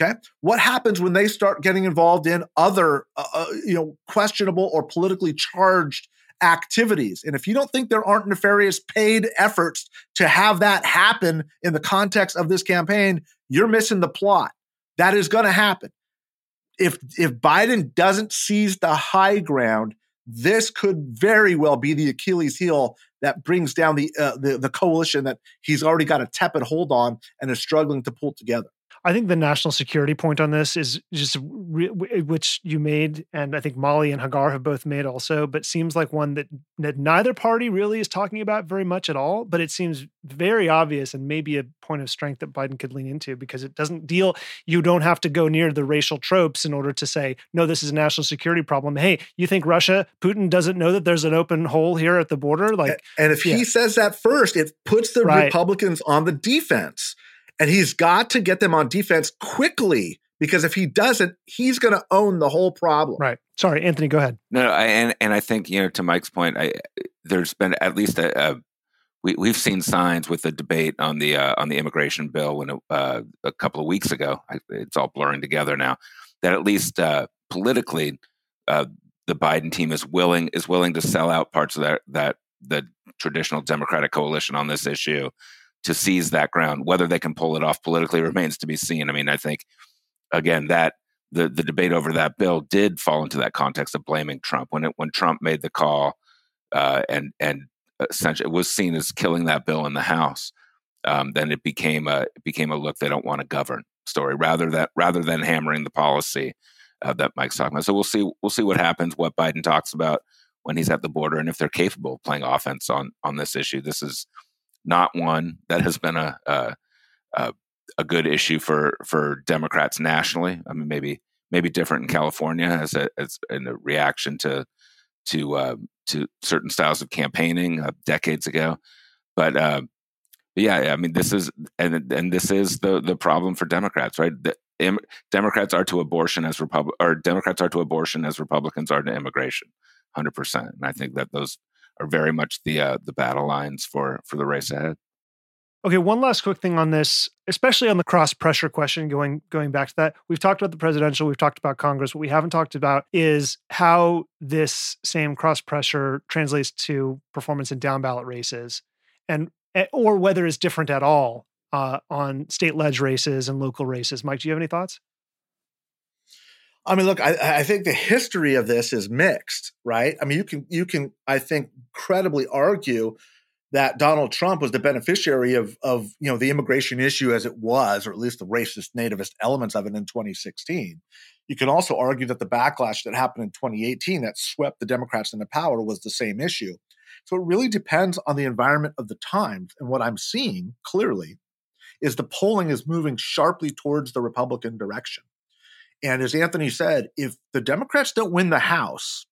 Speaker 1: Okay. What happens when they start getting involved in other, uh, uh, you know, questionable or politically charged activities? And if you don't think there aren't nefarious paid efforts to have that happen in the context of this campaign, you're missing the plot. That is going to happen if if Biden doesn't seize the high ground, this could very well be the Achilles heel that brings down the, uh, the the coalition that he's already got a tepid hold on and is struggling to pull together.
Speaker 2: I think the national security point on this is just re- eh, which you made, and I think Molly and Hagar have both made also, but seems like one that, that neither party really is talking about very much at all. But it seems very obvious and maybe a point of strength that Biden could lean into because it doesn't deal. You don't have to go near the racial tropes in order to say no. This is a national security problem. Hey, you think Russia, Putin doesn't know that there's an open hole here at the border? Like,
Speaker 1: and if yeah. he says that first, it puts the right. Republicans on the defense. And he's got to get them on defense quickly because if he doesn't, he's going to own the whole problem.
Speaker 2: Right. Sorry, Anthony, go ahead.
Speaker 3: No, no I, and and I think you know to Mike's point, I, there's been at least a, a we we've seen signs with the debate on the uh, on the immigration bill when it, uh, a couple of weeks ago. I, it's all blurring together now. That at least uh, politically, uh, the Biden team is willing is willing to sell out parts of that that the traditional Democratic coalition on this issue to seize that ground. Whether they can pull it off politically remains to be seen. I mean, I think again that the the debate over that bill did fall into that context of blaming Trump when it when Trump made the call uh, and and essentially it was seen as killing that bill in the House. Um, then it became a it became a look they don't want to govern story rather that rather than hammering the policy uh, that Mike's talking about. So we'll see we'll see what happens, what Biden talks about when he's at the border, and if they're capable of playing offense on on this issue. This is not one that has been a, a, a a good issue for for Democrats nationally. I mean, maybe maybe different in California as a as in a reaction to to uh, to certain styles of campaigning uh, decades ago. But, uh, yeah, I mean, this is and and this is the the problem for Democrats, right? The, Im- Democrats are to abortion as Republic or Democrats are to abortion as Republicans are to immigration, hundred percent. And I think that those are very much the uh, the battle lines for for the race ahead.
Speaker 2: Okay, one last quick thing on this, especially on the cross pressure question. Going going back to that, we've talked about the presidential, we've talked about Congress. What we haven't talked about is how this same cross pressure translates to performance in down ballot races, and eh, or whether it's different at all uh, on state ledge races and local races. Mike, do you have any thoughts?
Speaker 1: I mean, look, I, I, think the history of this is mixed, right? I mean, you can you can I think credibly argue that Donald Trump was the beneficiary of of you know the immigration issue as it was, or at least the racist nativist elements of it in 2016. You can also argue that the backlash that happened in 2018 that swept the Democrats into power was the same issue. So it really depends on the environment of the times. And what I'm seeing clearly is the polling is moving sharply towards the Republican direction. And as Anthony said, if the Democrats don't win the House,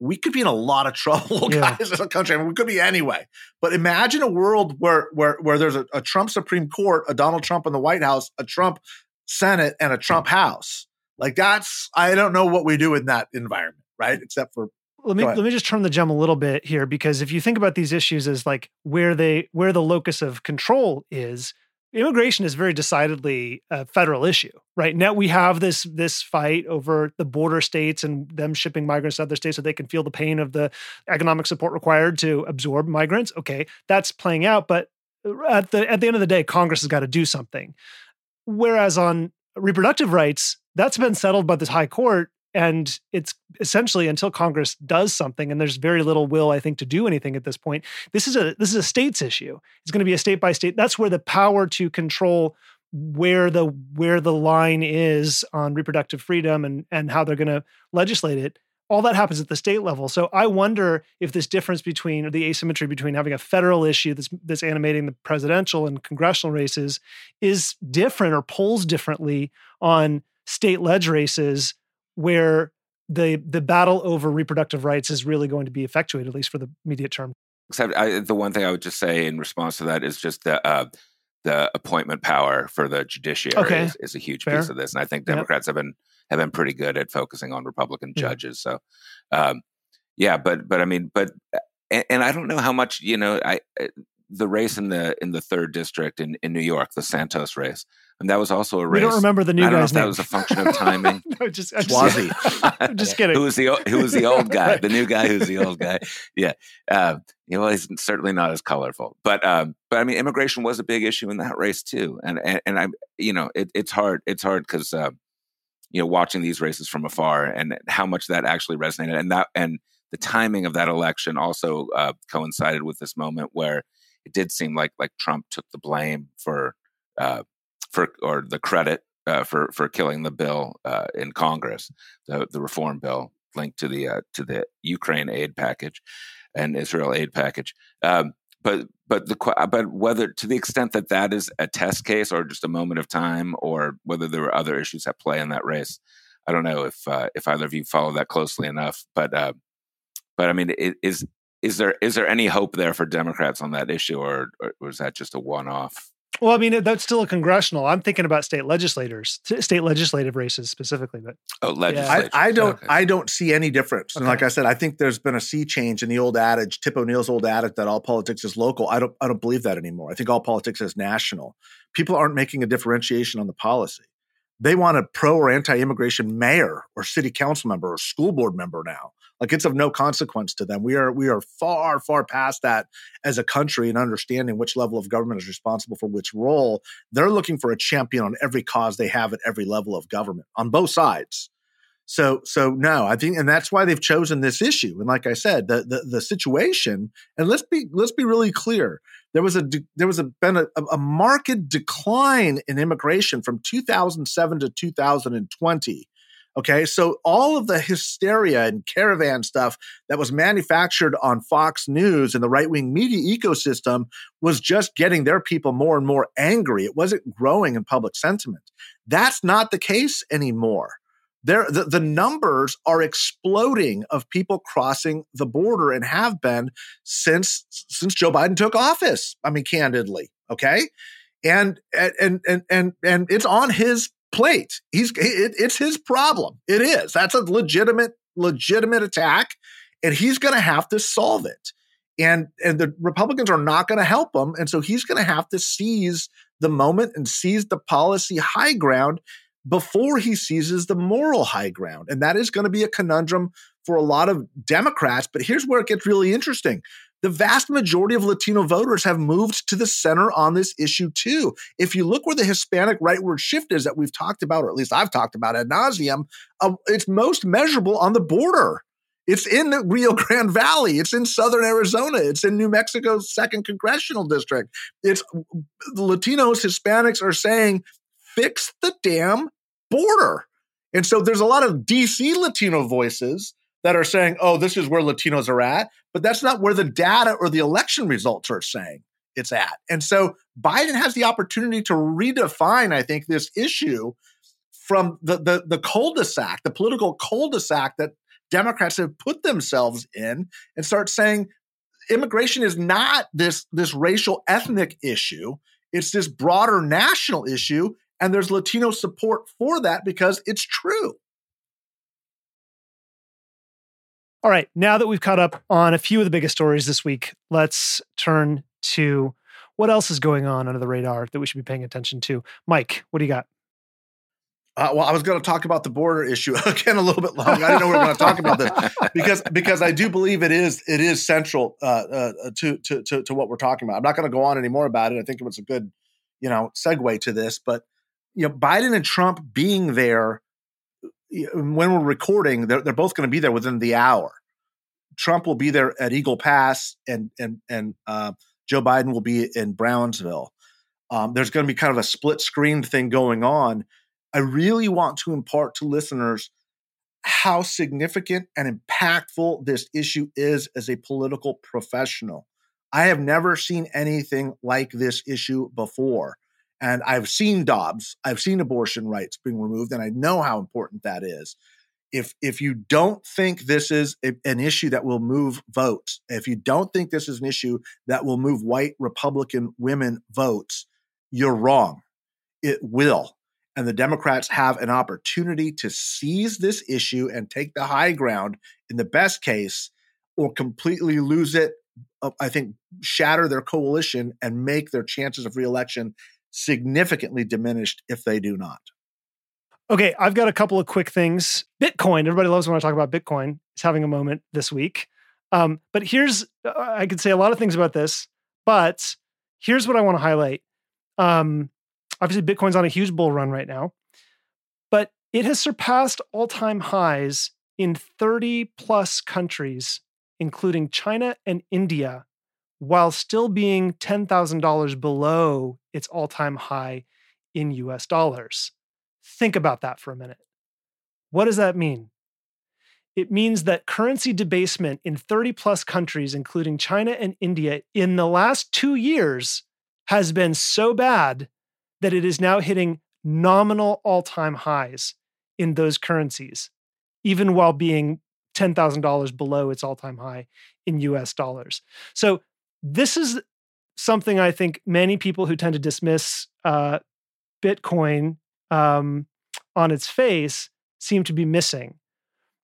Speaker 1: we could be in a lot of trouble, yeah. guys, as a country. I mean, we could be anyway. But imagine a world where where where there's a, a Trump Supreme Court, a Donald Trump in the White House, a Trump Senate, and a Trump House. Like that's I don't know what we do in that environment, right? Except for
Speaker 2: let me let me just turn the gem a little bit here because if you think about these issues as like where they where the locus of control is immigration is very decidedly a federal issue right? Now we have this this fight over the border states and them shipping migrants to other states so they can feel the pain of the economic support required to absorb migrants. Okay that's playing out but at the at the end of the day congress has got to do something. Whereas on reproductive rights that's been settled by the high court and it's essentially until congress does something and there's very little will i think to do anything at this point this is a this is a states issue it's going to be a state by state that's where the power to control where the where the line is on reproductive freedom and and how they're going to legislate it all that happens at the state level. So I wonder if this difference between or the asymmetry between having a federal issue that's that's animating the presidential and congressional races is different or polls differently on state ledge races where the the battle over reproductive rights is really going to be effectuated at least for the immediate term.
Speaker 3: Except I, the one thing I would just say in response to that is just the uh, the appointment power for the judiciary
Speaker 2: Okay.
Speaker 3: is, is a huge
Speaker 2: Fair.
Speaker 3: piece of this, and I think
Speaker 2: Yep.
Speaker 3: Democrats have been have been pretty good at focusing on Republican
Speaker 2: Yeah.
Speaker 3: judges. So, um, yeah, but but I mean, but and, and I don't know how much you know. I uh, the race in the in the third district in, in New York, the Santos race, and that was also a race.
Speaker 2: We don't remember the new
Speaker 3: I don't know
Speaker 2: guy's
Speaker 3: if that was a function of timing.
Speaker 2: no, just, I'm just, I'm just kidding.
Speaker 3: who was the who was the old guy?
Speaker 2: Right.
Speaker 3: The new guy who's the old guy. Yeah, uh, you know, he's certainly not as colorful. But um, but I mean, immigration was a big issue in that race too. And and, and I, you know, it, it's hard. It's hard because uh, you know, watching these races from afar and how much that actually resonated, and that and the timing of that election also uh, coincided with this moment where it did seem like like Trump took the blame for uh, for or the credit uh, for for killing the bill uh, in Congress, the the reform bill linked to the uh, to the Ukraine aid package and Israel aid package. Um, but but the but whether to the extent that that is a test case or just a moment of time, or whether there were other issues at play in that race, I don't know if uh, if either of you follow that closely enough. But uh, but I mean, is is there is there any hope there for Democrats on that issue, or, or was that just a one off?
Speaker 2: Well, I mean, that's still a congressional. I'm thinking about state legislators, state legislative races specifically. But
Speaker 3: Oh,
Speaker 1: I,
Speaker 3: legislature.
Speaker 1: I don't
Speaker 3: Okay.
Speaker 1: I don't see any difference. And
Speaker 2: Okay.
Speaker 1: like I said, I think there's been a sea change in the old adage, Tip O'Neill's old adage that all politics is local. I don't I don't believe that anymore. I think all politics is national. People aren't making a differentiation on the policy. They want a pro or anti-immigration mayor or city council member or school board member now. Like it's of no consequence to them. We are we are far far past that as a country and understanding which level of government is responsible for which role. They're looking for a champion on every cause they have at every level of government on both sides. So so no, I think, and that's why they've chosen this issue. And like I said, the the, the situation, and let's be let's be really clear. There was a there was a been a, a marked decline in immigration from 2007 to 2020. Okay, so all of the hysteria and caravan stuff that was manufactured on Fox News and the right wing media ecosystem was just getting their people more and more angry. It wasn't growing in public sentiment. That's not the case anymore there the, the numbers are exploding of people crossing the border and have been since since Joe Biden took office. I mean, candidly, okay, and and and and and it's on his plate. He's it, it's his problem. It is. That's a legitimate legitimate attack, and he's going to have to solve it. And and the Republicans are not going to help him, and so he's going to have to seize the moment and seize the policy high ground before he seizes the moral high ground. And that is going to be a conundrum for a lot of Democrats. But here's where it gets really interesting. The vast majority of Latino voters have moved to the center on this issue too. If you look where the Hispanic rightward shift is that we've talked about, or at least I've talked about ad nauseum, uh, it's most measurable on the border. It's in the Rio Grande Valley. It's in southern Arizona. It's in New Mexico's second congressional district. It's the Latinos, Hispanics are saying fix the damn border. And so there's a lot of DC Latino voices that are saying, oh, this is where Latinos are at. But that's not where the data or the election results are saying it's at. And so Biden has the opportunity to redefine, I think, this issue from the, the, the cul-de-sac, the political cul-de-sac that Democrats have put themselves in and start saying immigration is not this, this racial ethnic issue. It's this broader national issue and there's Latino support for that because it's true.
Speaker 2: All right, now that we've caught up on a few of the biggest stories this week, let's turn to what else is going on under the radar that we should be paying attention to. Mike, what do you got?
Speaker 1: Uh, well, I was going to talk about the border issue again a little bit long. I didn't know we were going to talk about this because because I do believe it is it is central uh, uh, to, to to to what we're talking about. I'm not going to go on anymore about it. I think it was a good you know segue to this, but you know Biden and Trump being there when we're recording, they're, they're both going to be there within the hour. Trump will be there at Eagle Pass, and and and uh, Joe Biden will be in Brownsville. Um, there's going to be kind of a split screen thing going on. I really want to impart to listeners how significant and impactful this issue is as a political professional. I have never seen anything like this issue before. And I've seen Dobbs, I've seen abortion rights being removed, and I know how important that is. If if you don't think this is a, an issue that will move votes, if you don't think this is an issue that will move white Republican women votes, you're wrong. It will. And the Democrats have an opportunity to seize this issue and take the high ground in the best case, or completely lose it. Uh, I think shatter their coalition and make their chances of reelection significantly diminished if they do not.
Speaker 2: Okay, I've got a couple of quick things. Bitcoin, everybody loves when I talk about Bitcoin. It's having a moment this week. Um, but here's, uh, I could say a lot of things about this, but here's what I want to highlight. Um, obviously, Bitcoin's on a huge bull run right now, but it has surpassed all time highs in 30 plus countries, including China and India, while still being $10,000 below its all time high in US dollars. Think about that for a minute. What does that mean? It means that currency debasement in 30 plus countries, including China and India, in the last two years has been so bad that it is now hitting nominal all time highs in those currencies, even while being $10,000 below its all time high in US dollars. So, this is something I think many people who tend to dismiss uh, Bitcoin um, on its face seem to be missing.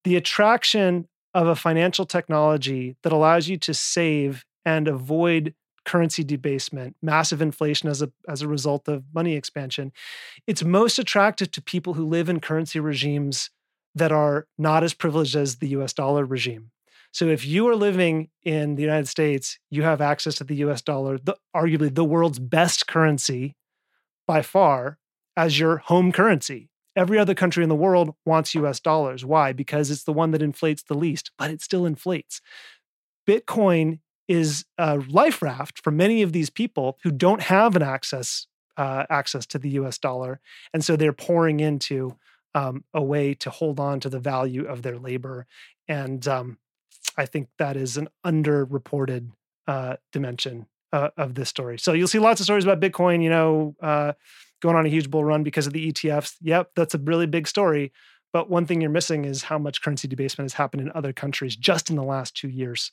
Speaker 2: The attraction of a financial technology that allows you to save and avoid currency debasement, massive inflation as a as a result of money expansion, it's most attractive to people who live in currency regimes that are not as privileged as the US dollar regime. So if you are living in the United States, you have access to the US dollar, the, arguably the world's best currency by far, as your home currency. Every other country in the world wants US dollars. Why? Because it's the one that inflates the least, but it still inflates. Bitcoin is a life raft for many of these people who don't have an access uh, access to the US dollar. And so they're pouring into um, a way to hold on to the value of their labor. And um, I think that is an underreported uh, dimension uh, of this story. So you'll see lots of stories about Bitcoin, you know, uh, going on a huge bull run because of the ETFs. Yep, that's a really big story. But one thing you're missing is how much currency debasement has happened in other countries just in the last two years.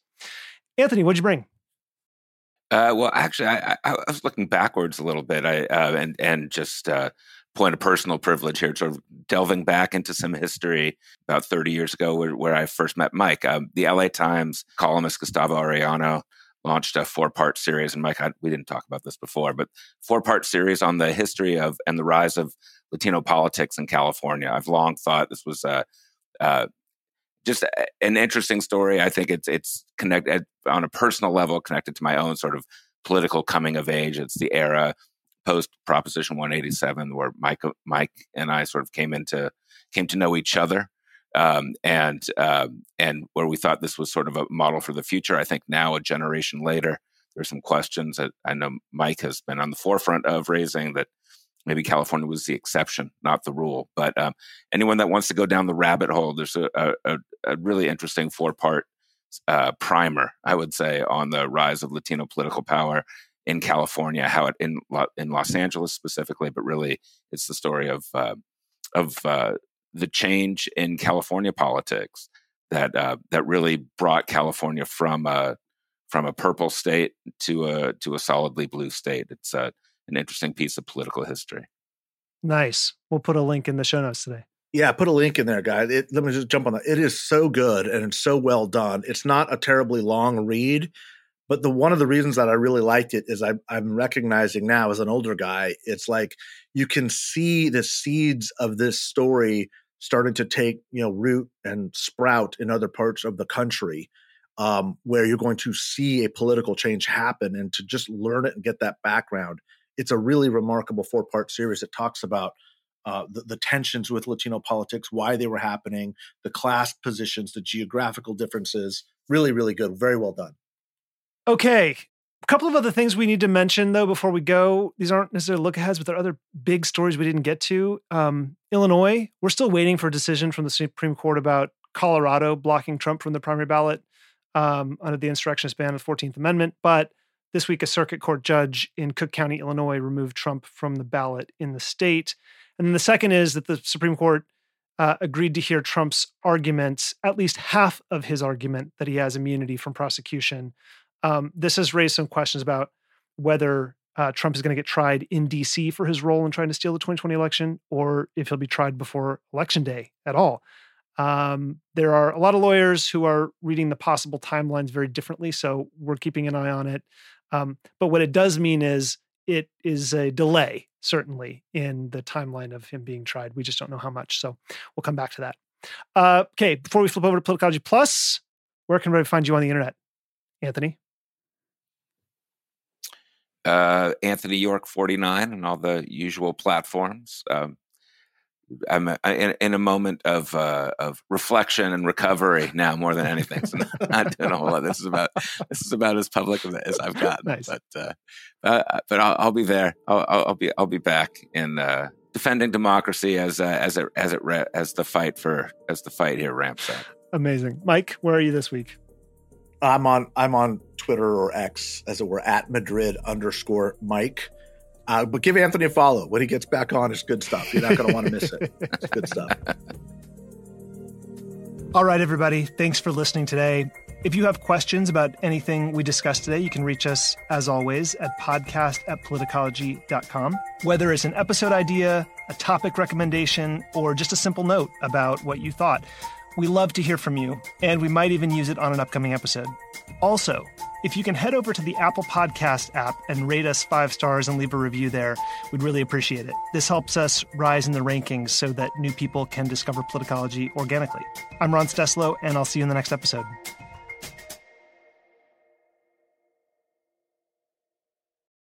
Speaker 2: Anthony, what'd you bring?
Speaker 3: Uh, well, actually, I, I, was looking backwards a little bit, I, uh, and and just uh, point of personal privilege here, sort of delving back into some history about 30 years ago where, where I first met Mike. Um, the LA Times columnist Gustavo Arellano launched a four part series. And Mike, I, we didn't talk about this before, but four part series on the history of and the rise of Latino politics in California. I've long thought this was a, uh, just an interesting story. I think it's it's connected on a personal level, connected to my own sort of political coming of age. It's the era post Proposition 187, where Mike Mike and I sort of came into came to know each other, um, and um, and where we thought this was sort of a model for the future. I think now, a generation later, there's some questions that I know Mike has been on the forefront of raising that maybe California was the exception, not the rule. But um, anyone that wants to go down the rabbit hole, there's a, a, a really interesting four part uh, primer, I would say, on the rise of Latino political power in California, how it in in Los Angeles specifically, but really it's the story of uh, of uh, the change in California politics that uh, that really brought California from a from a purple state to a to a solidly blue state. It's a, uh, an interesting piece of political history.
Speaker 2: Nice. We'll put a link in the show notes today.
Speaker 1: Yeah, put a link in there, guys. It, let me just jump on that. It is so good and it's so well done. It's not a terribly long read, but the one of the reasons that I really liked it is I, I'm recognizing now as an older guy, it's like you can see the seeds of this story starting to take you know root and sprout in other parts of the country, um, where you're going to see a political change happen, and to just learn it and get that background. It's a really remarkable four part series that talks about uh, the, the, tensions with Latino politics, why they were happening, the class positions, the geographical differences. Really, really good. Very well done.
Speaker 2: Okay. A couple of other things we need to mention, though, before we go. These aren't necessarily look aheads, but there are other big stories we didn't get to. Um, Illinois, we're still waiting for a decision from the Supreme Court about Colorado blocking Trump from the primary ballot um, under the insurrectionist ban of the 14th Amendment. But this week, a circuit court judge in Cook County, Illinois, removed Trump from the ballot in the state. And then the second is that the Supreme Court uh, agreed to hear Trump's arguments, at least half of his argument that he has immunity from prosecution um, this has raised some questions about whether uh, Trump is going to get tried in DC for his role in trying to steal the 2020 election, or if he'll be tried before election day at all. Um, there are a lot of lawyers who are reading the possible timelines very differently, so we're keeping an eye on it. Um, but what it does mean is it is a delay, certainly, in the timeline of him being tried. We just don't know how much, so we'll come back to that. Uh, okay, before we flip over to Politicology Plus, where can we find you on the internet, Anthony?
Speaker 3: Uh, Anthony York 49 and all the usual platforms. Um, I'm a, in, in, a moment of uh, of reflection and recovery now more than anything. So not, not doing a whole lot. This is about this is about as public as I've gotten.
Speaker 2: nice.
Speaker 3: But uh, uh, but I'll, I'll, be there. I'll, I'll, be I'll be back in uh, defending democracy as uh, as it as it as the fight for as the fight here ramps up.
Speaker 2: Amazing, Mike. Where are you this week?
Speaker 1: I'm on I'm on Twitter or X, as it were, at Madrid underscore Mike. Uh, but give Anthony a follow. When he gets back on, it's good stuff. You're not going to want to miss it. It's good stuff.
Speaker 2: All right, everybody. Thanks for listening today. If you have questions about anything we discussed today, you can reach us, as always, at podcast at politicology.com. Whether it's an episode idea, a topic recommendation, or just a simple note about what you thought. We love to hear from you, and we might even use it on an upcoming episode. Also, if you can head over to the Apple Podcast app and rate us five stars and leave a review there, we'd really appreciate it. This helps us rise in the rankings so that new people can discover politicology organically. I'm Ron Steslow, and I'll see you in the next episode.